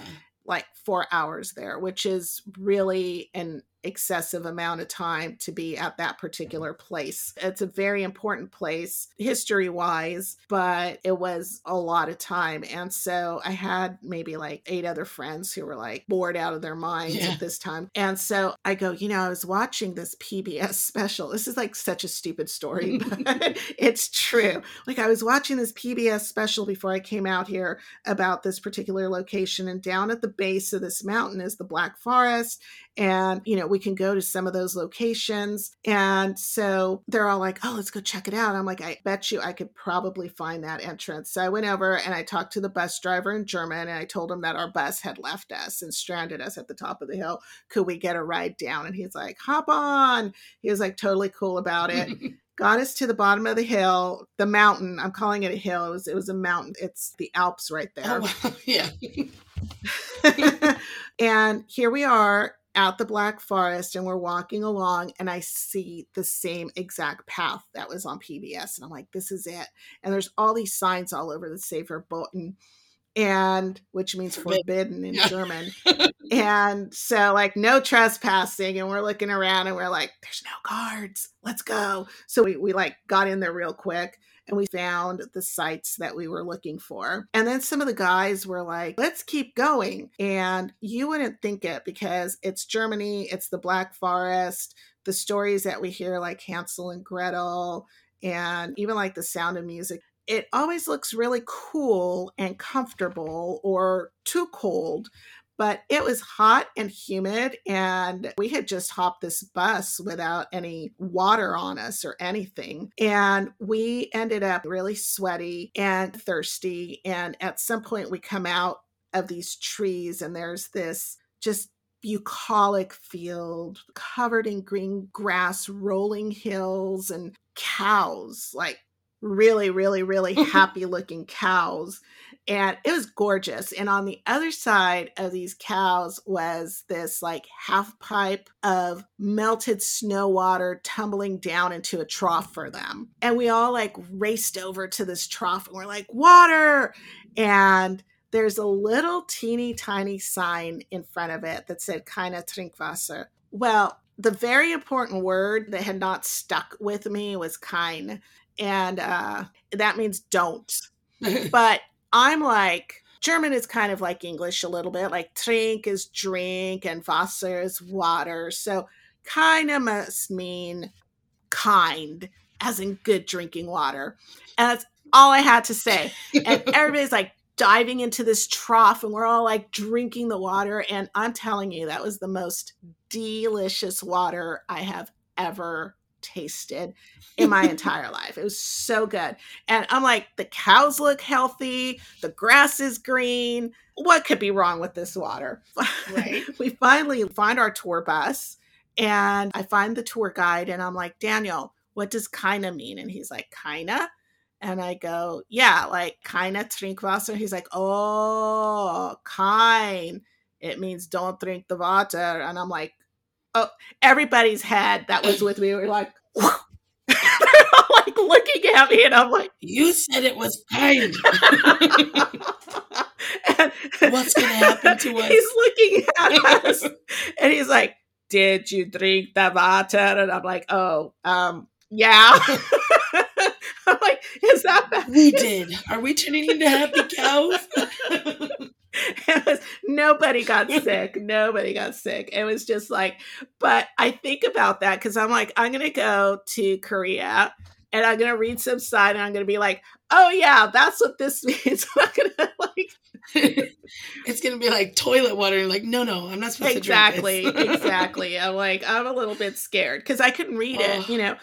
Like four hours there, which is really an excessive amount of time to be at that particular place. It's a very important place history wise, but it was a lot of time. And so I had maybe like eight other friends who were like bored out of their minds yeah. at this time. And so I go, you know, I was watching this PBS special. This is like such a stupid story, <laughs> but it's true. Like I was watching this PBS special before I came out here about this particular location. And down at the base of this mountain is the Black Forest. And, you know, we can go to some of those locations. And so they're all like, oh, let's go check it out. I'm like, I bet you I could probably find that entrance. So I went over and I talked to the bus driver in German and I told him that our bus had left us and stranded us at the top of the hill. Could we get a ride down? And he's like, hop on. He was like totally cool about it. <laughs> got us to the bottom of the hill, the mountain. I'm calling it a hill. It was it was a mountain. It's the Alps right oh, there. Oh, <laughs> yeah. <laughs> and here we are at the Black Forest and we're walking along and I see the same exact path that was on PBS. And I'm like, this is it. And there's all these signs all over the Safer Button and which means forbidden in yeah. German. <laughs> and so like no trespassing and we're looking around and we're like, there's no guards. Let's go. So we, we like got in there real quick and we found the sites that we were looking for. And then some of the guys were like, let's keep going. And you wouldn't think it because it's Germany, it's the Black Forest, the stories that we hear, like Hansel and Gretel, and even like the sound of music. It always looks really cool and comfortable or too cold but it was hot and humid and we had just hopped this bus without any water on us or anything and we ended up really sweaty and thirsty and at some point we come out of these trees and there's this just bucolic field covered in green grass rolling hills and cows like really, really, really <laughs> happy looking cows. And it was gorgeous. And on the other side of these cows was this like half pipe of melted snow water tumbling down into a trough for them. And we all like raced over to this trough and we're like, water. And there's a little teeny tiny sign in front of it that said keine Trinkwasser. Well, the very important word that had not stuck with me was kind. And uh, that means don't. <laughs> but I'm like, German is kind of like English a little bit. Like trink is drink and Wasser is water. So kind of must mean kind, as in good drinking water. And that's all I had to say. And <laughs> everybody's like diving into this trough and we're all like drinking the water. And I'm telling you, that was the most delicious water I have ever tasted in my <laughs> entire life. It was so good. And I'm like, the cows look healthy, the grass is green. What could be wrong with this water? Right. <laughs> we finally find our tour bus and I find the tour guide and I'm like, Daniel, what does kinda mean? And he's like, kinda? And I go, yeah, like kinda drink Trinkwasser. He's like, oh, kind. It means don't drink the water. And I'm like, oh, everybody's head that was with me were like, <laughs> like looking at me, and I'm like, "You said it was kind. <laughs> What's gonna happen to <laughs> us?" He's looking at us, and he's like, "Did you drink the water?" And I'm like, "Oh, um, yeah." I'm like, "Is that bad? We did. Are we turning into happy cows?" <laughs> it was nobody got <laughs> sick. Nobody got sick. It was just like but i think about that because i'm like i'm gonna go to korea and i'm gonna read some sign and i'm gonna be like oh yeah that's what this <laughs> means i'm gonna like it's gonna be like toilet water like no no i'm not supposed exactly to exactly Exactly. i'm like i'm a little bit scared because i couldn't read it Oh. you know?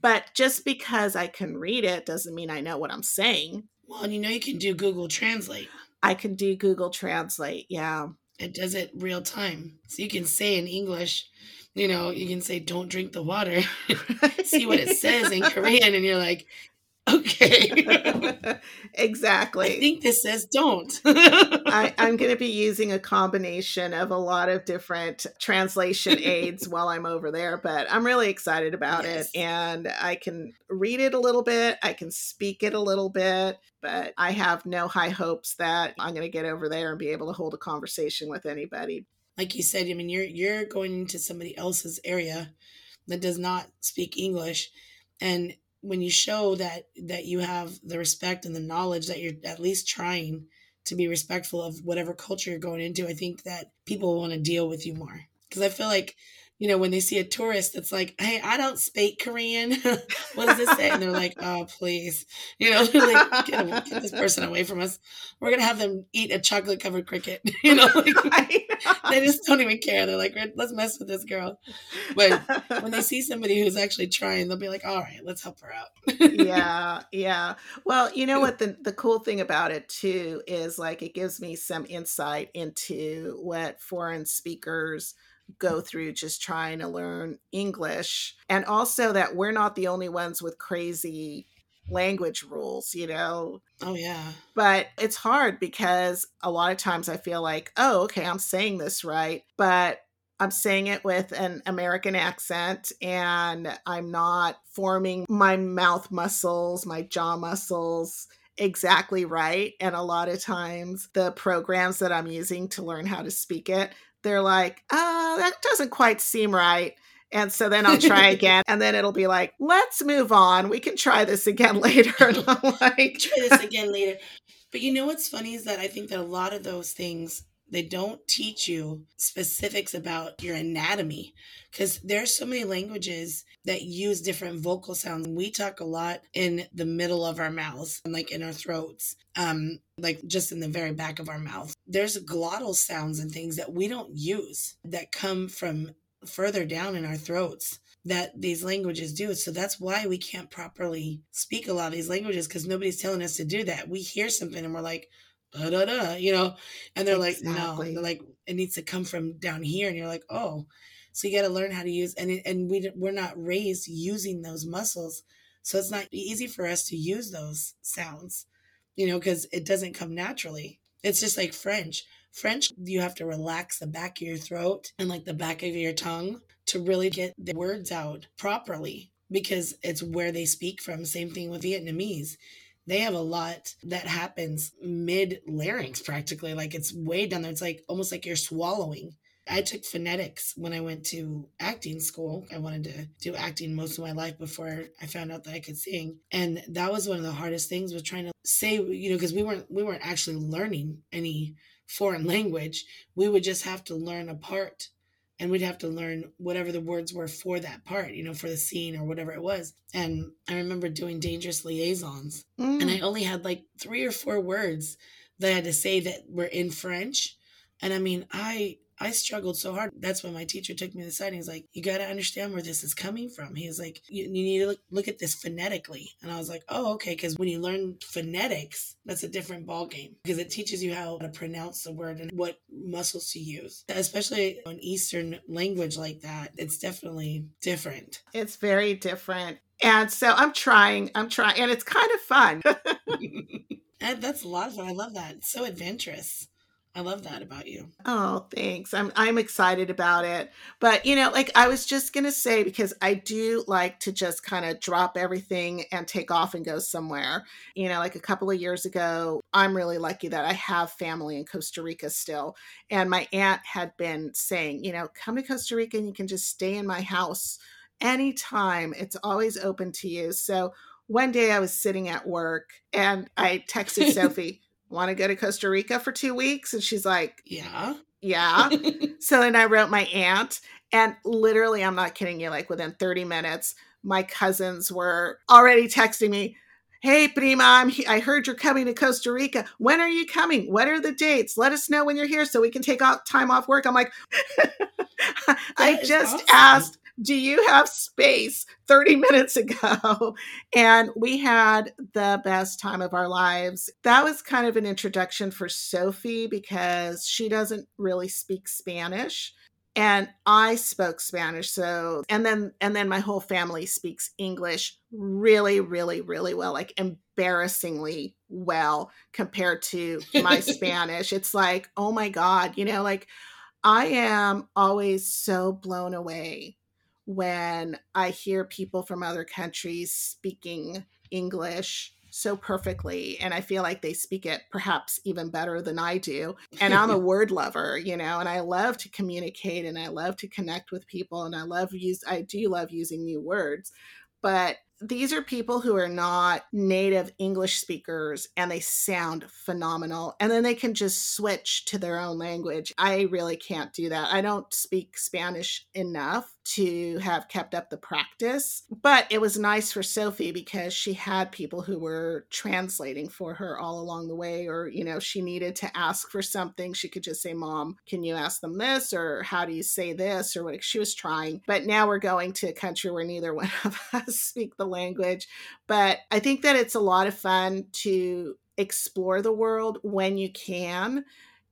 But just because i can read it doesn't mean i know what i'm saying. Well and you know you can do google translate i can do google translate yeah. It does it real time. So you can say in english you know you can say don't drink the water. <laughs> See what it says in <laughs> korean and you're like okay <laughs> <laughs> exactly i think this says don't I, <laughs> I'm going to be using a combination of a lot of different translation aids while I'm over there, but I'm really excited about Yes. it. And I can read it a little bit, I can speak it a little bit, but I have no high hopes that I'm going to get over there and be able to hold a conversation with anybody. like you said, I mean, you're you're going into somebody else's area that does not speak English, and when you show that that you have the respect and the knowledge that you're at least trying to be respectful of whatever culture you're going into, I think that people want to deal with you more because I feel like. You know, when they see a tourist that's like, "Hey, I don't speak Korean. <laughs> what does this say?" and they're like, "Oh, please, you know, <laughs> they're like, get, get this <laughs> person away from us. We're gonna have them eat a chocolate covered cricket." You know, like, they just don't even care. They're like, let's mess with this girl. But when they see somebody who's actually trying, they'll be like, all right, let's help her out. yeah yeah well you know what the, the cool thing about it too is like it gives me some insight into what foreign speakers go through just trying to learn english and also that we're not the only ones with crazy language rules you know Oh yeah. but it's hard because a lot of times I feel like, oh, okay, I'm saying this right, but I'm saying it with an American accent and I'm not forming my mouth muscles, my jaw muscles exactly right. And a lot of times the programs that I'm using to learn how to speak it, they're like, uh, that doesn't quite seem right. And so then I'll try <laughs> again, and then it'll be like, let's move on. We can try this again <laughs> later. And I'm like, Try this again later. But you know what's funny is that I think that a lot of those things they don't teach you specifics about your anatomy because there's so many languages that use different vocal sounds. We talk a lot in the middle of our mouths and like in our throats, um, like just in the very back of our mouth. There's glottal sounds and things that we don't use that come from further down in our throats that these languages do. So that's why we can't properly speak a lot of these languages because nobody's telling us to do that. We hear something and we're like, da da da, you know, and they're like, no, they're like, it needs to come from down here, and you're like, oh, so you got to learn how to use, and it, and we we're not raised using those muscles So it's not easy for us to use those sounds, you know, because it doesn't come naturally. It's just like French. French, you have to relax the back of your throat and like the back of your tongue to really get the words out properly because it's where they speak from. Same thing with Vietnamese. They have a lot that happens mid larynx practically. Like it's way down there. It's like almost like you're swallowing. I took phonetics when I went to acting school. I wanted to do acting most of my life before I found out that I could sing. And that was one of the hardest things was trying to say, you know, because we weren't we weren't actually learning any foreign <laughs> language. We would just have to learn a part and we'd have to learn whatever the words were for that part, you know, for the scene or whatever it was. And I remember doing dangerous liaisons, mm. and I only had like three or four words that I had to say that were in French. And I mean, I I struggled so hard. That's when my teacher took me to the side. And he's like, "You got to understand where this is coming from." He was like, "You, you need to look, look at this phonetically." And I was like, "Oh, okay." Because when you learn phonetics, that's a different ball game because it teaches you how to pronounce the word and what muscles to use. Especially an Eastern language like that, it's definitely different. It's very different. And so I'm trying. I'm trying, and it's kind of fun. <laughs> <laughs> and that's a lot of fun. I love that. It's so adventurous. I love that about you. Oh, thanks. I'm I'm excited about it. But you know, like I was just gonna say, because I do like to just kind of drop everything and take off and go somewhere. You know, like a couple of years ago, I'm really lucky that I have family in Costa Rica still. And my aunt had been saying, you know, come to Costa Rica and you can just stay in my house anytime. It's always open to you. So one day I was sitting at work and I texted <laughs> Sophie want to go to Costa Rica for two weeks? And she's like, Yeah. Yeah. <laughs> so then I wrote my aunt, and literally, I'm not kidding you, like within 30 minutes, my cousins were already texting me, Hey, prima, I'm he- I heard you're coming to Costa Rica. When are you coming? What are the dates? Let us know when you're here so we can take out time off work. I'm like, <laughs> I just awesome. asked do you have space 30 <laughs> minutes ago? And we had the best time of our lives. That was kind of an introduction for Sophie because she doesn't really speak Spanish and I spoke Spanish so and then and then my whole family speaks English really really really well like embarrassingly well compared to my <laughs> Spanish it's like oh my god you know like I am always so blown away when I hear people from other countries speaking English so perfectly and I feel like they speak it perhaps even better than I do. And I'm a <laughs> word lover, you know, and I love to communicate and I love to connect with people and I love use I do love using new words. But these are people who are not native English speakers and they sound phenomenal. And then they can just switch to their own language. I really can't do that. I don't speak Spanish enough to have kept up the practice. But it was nice for Sophie because she had people who were translating for her all along the way, or, you know, she needed to ask for something. She could just say, Mom, can you ask them this? Or how do you say this? Or what she was trying. But now we're going to a country where neither <laughs> one of us speak the language. But I think that it's a lot of fun to explore the world when you can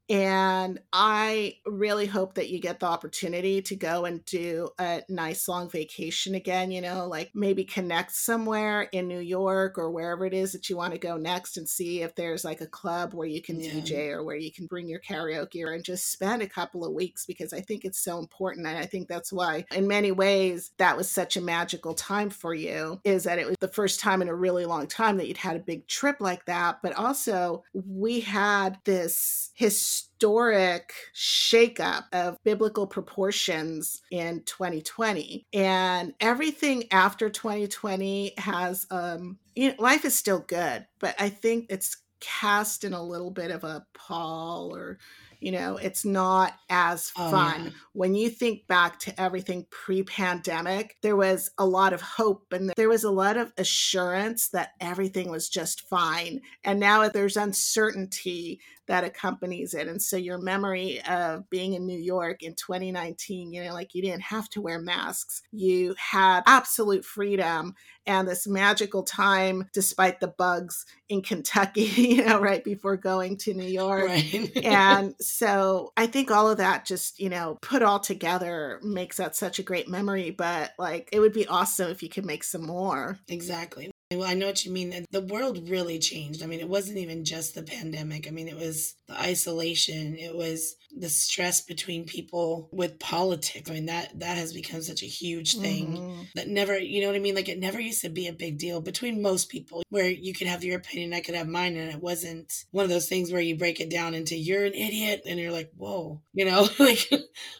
and I really hope that you get the opportunity to go and do a nice long vacation again, you know, like maybe connect somewhere in New York or wherever it is that you want to go next and see if there's like a club where you can yeah. DJ or where you can bring your karaoke or and just spend a couple of weeks because I think it's so important. And I think that's why, in many ways, that was such a magical time for you is that it was the first time in a really long time that you'd had a big trip like that. But also, we had this history historic shakeup of biblical proportions in 2020. And everything after 2020 has, um, you know, life is still good, but I think it's cast in a little bit of a pall or you know it's not as oh, fun oh, yeah. when you think back to everything pre-pandemic there was a lot of hope and there was a lot of assurance that everything was just fine and now there's uncertainty that accompanies it. And so your memory of being in New York in 2019, you know, like you didn't have to wear masks, you had absolute freedom and this magical time despite the bugs in Kentucky, <laughs> you know, right before going to New York. Right. <laughs> and So I think all of that just, you know, put all together makes that such a great memory. But like, it would be awesome if you could make some more. Exactly. Well, I know what you mean. The world really changed. I mean, it wasn't even just the pandemic. I mean, it was the isolation. It was the stress between people with politics. I mean, that that has become such a huge thing Mhm. that never, you know what I mean? Like it never used to be a big deal between most people where you could have your opinion, I could have mine, and it wasn't one of those things where you break it down into you're an idiot and you're like, whoa, you know, <laughs> like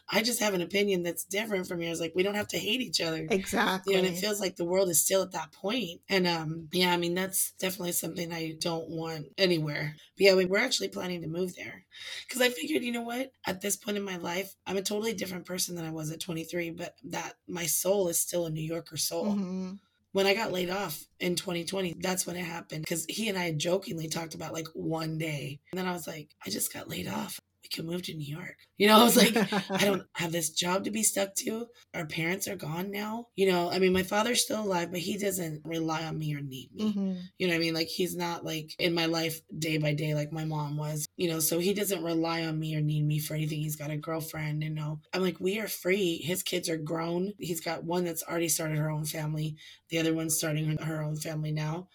I just have an opinion that's different from yours. Like we don't have to hate each other. Exactly. You know, and it feels like the world is still at that point. And um, yeah, I mean that's definitely something I don't want anywhere. But yeah, we, we're actually planning to move there because I figured, you know what? At this point in my life, I'm a totally different person than I was at 23, but that my soul is still a New Yorker soul. Mhm. When I got laid off in 2020, that's when it happened because he and I had jokingly talked about like one day. And then I was like, I just got laid off. Can move to New York. You know, <laughs> I was like, I don't <laughs> have this job to be stuck to. Our parents are gone now. You know, I mean, my father's still alive, but he doesn't rely on me or need me. Mhm. You know what I mean? Like he's not like in my life day by day like my mom was. You know, so he doesn't rely on me or need me for anything. He's got a girlfriend, you know. I'm like, we are free. His kids are grown. He's got one that's already started her own family. The other one's starting her own family now.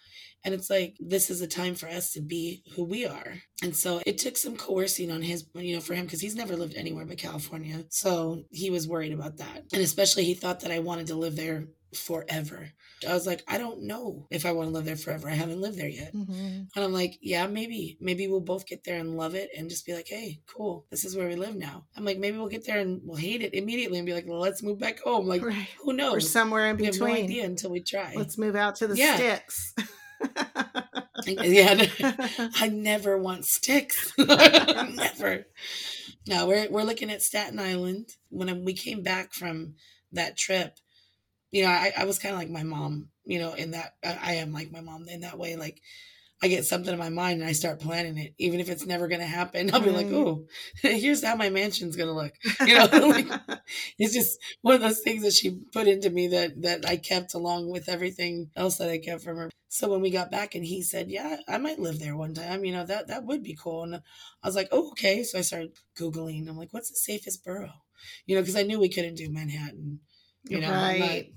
And it's like, this is a time for us to be who we are. And so it took some coercing on his, you know, for him, because he's never lived anywhere but California. So he was worried about that. And especially he thought that I wanted to live there forever. I was like, I don't know if I want to live there forever. I haven't lived there yet. Mhm. And I'm like, yeah, maybe. Maybe we'll both get there and love it and just be like, hey, cool. This is where we live now. I'm like, maybe we'll get there and we'll hate it immediately and be like, well, let's move back home. Like, Right. who knows? Or somewhere in we have no idea until we try. Let's move out to the Yeah. sticks. <laughs> yeah, <laughs> <laughs> I never want sticks. <laughs> never. No, we're we're looking at Staten Island. When we came back from that trip, you know, I, I was kind of like my mom. You know, in that I, I am like my mom in that way. Like I get something in my mind and I start planning it, even if it's never gonna happen. I'll be like, mm-hmm. Right. oh, <laughs> here's how my mansion's gonna look. <laughs> You know, <laughs> like, it's just one of those things that she put into me that that I kept along with everything else that I kept from her. So when we got back and he said, "Yeah, I might live there one time," you know that that would be cool. And I was like, "Oh, okay." So I started googling. I'm like, "What's the safest borough?" You know, because I knew we couldn't do Manhattan. You know, Right.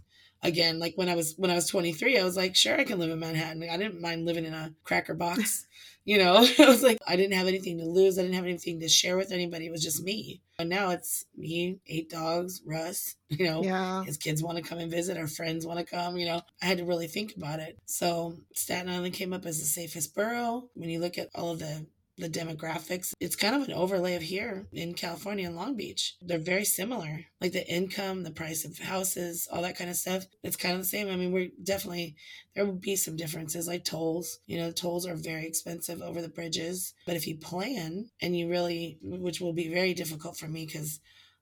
Again, like when I was when I was 23, I was like, "Sure, I can live in Manhattan." I didn't mind living in a cracker box. <laughs> You know, <laughs> I was like, I didn't have anything to lose. I didn't have anything to share with anybody. It was just me. And now it's me, eight dogs, Russ, <laughs> you know, Yeah. his kids want to come and visit, our friends want to come, you know. I had to really think about it. So Staten Island came up as the safest borough. When you look at all of the the demographics, it's kind of an overlay of here in California and Long Beach. They're very similar. Like the income, the price of houses, all that kind of stuff. It's kind of the same. I mean, we're definitely there would be some differences like tolls. You know, tolls are very expensive over the bridges. But if you plan and you really which will be very difficult for me because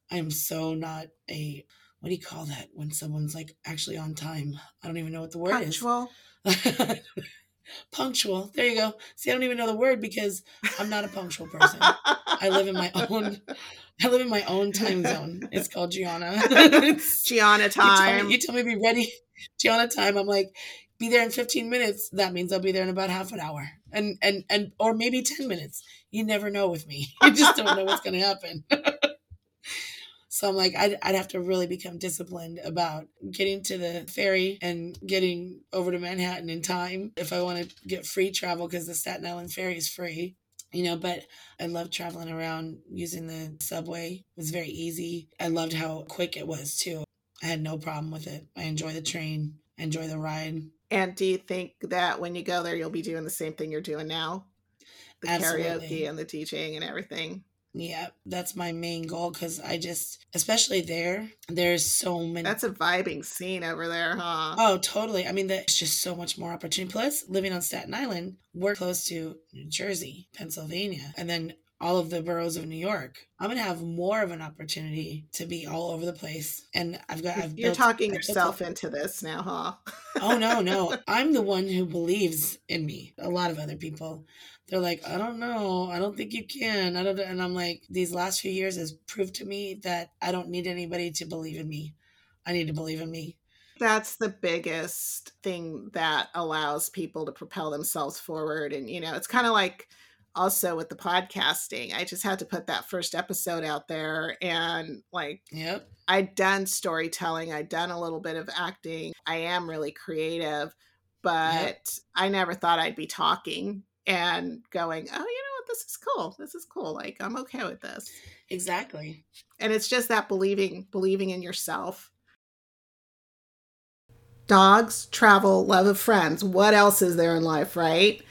I'm so not a what do you call that when someone's like actually on time? I don't even know what the word Punctual. is. <laughs> punctual. There you go. See, I don't even know the word because I'm not a punctual person. I live in my <laughs> own I live in my own time zone. It's called Gianna. <laughs> It's- Gianna you tell, time. me, you tell me be ready. Gianna time. I'm like, be there in 15 minutes. That means I'll be there in about half an hour. And and and or maybe 10 minutes. You never know with me. <laughs> You just don't know what's gonna happen. So I'm like, I'd, I'd have to really become disciplined about getting to the ferry and getting over to Manhattan in time if I want to get free travel because the Staten Island ferry is free, you know. But I love traveling around using the subway. It was very easy. I loved how quick it was too. I had no problem with it. I enjoy the train. I enjoy the ride. And do you think that when you go there, you'll be doing the same thing you're doing now? The Absolutely. karaoke and the teaching and everything. Yeah, that's my main goal because I just, especially there, there's so many. That's a vibing scene over there, huh? Oh, totally. I mean, there's just so much more opportunity. Plus, living on Staten Island, we're close to New Jersey, Pennsylvania, and then all of the boroughs of New York. I'm gonna have more of an opportunity to be all over the place. And I've got. I've You're built- talking I've yourself up- into this now, huh? oh no, <laughs> no. I'm the one who believes in me. A lot of other people, they're like, I don't know. I don't think you can. I don't. And I'm like, these last few years has proved to me that I don't need anybody to believe in me. I need to believe in me. That's the biggest thing that allows people to propel themselves forward. And, you know, it's kind of like also with the podcasting. I just had to put that first episode out there and like Yep. I'd done storytelling, I'd done a little bit of acting. I am really creative, but I never thought I'd be talking and going, "Oh, you know what? This is cool. This is cool. Like I'm okay with this." Exactly. And it's just that believing believing in yourself. Dogs, travel, love of friends. What else is there in life, right?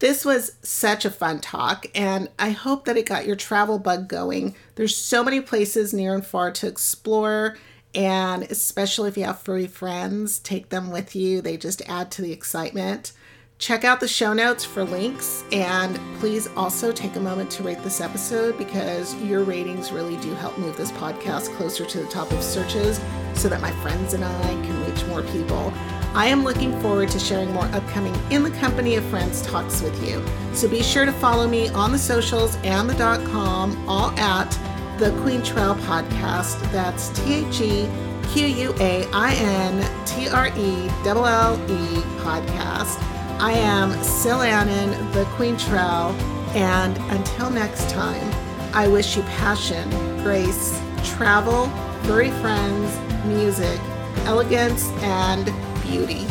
This was such a fun talk, and I hope that it got your travel bug going. There's so many places near and far to explore, and especially if you have furry friends, take them with you. They just add to the excitement. Check out the show notes for links, and please also take a moment to rate this episode because your ratings really do help move this podcast closer to the top of searches so that my friends and I can reach more people. I am looking forward to sharing more upcoming In the Company of Friends talks with you. So be sure to follow me on the socials and the dot com, all at the Quaintrelle Podcast. That's T H E Q U A I N T R E L L E Podcast. I am Sil the Quaintrelle, and until next time, I wish you passion, grace, travel, furry friends, music, elegance, and beauty.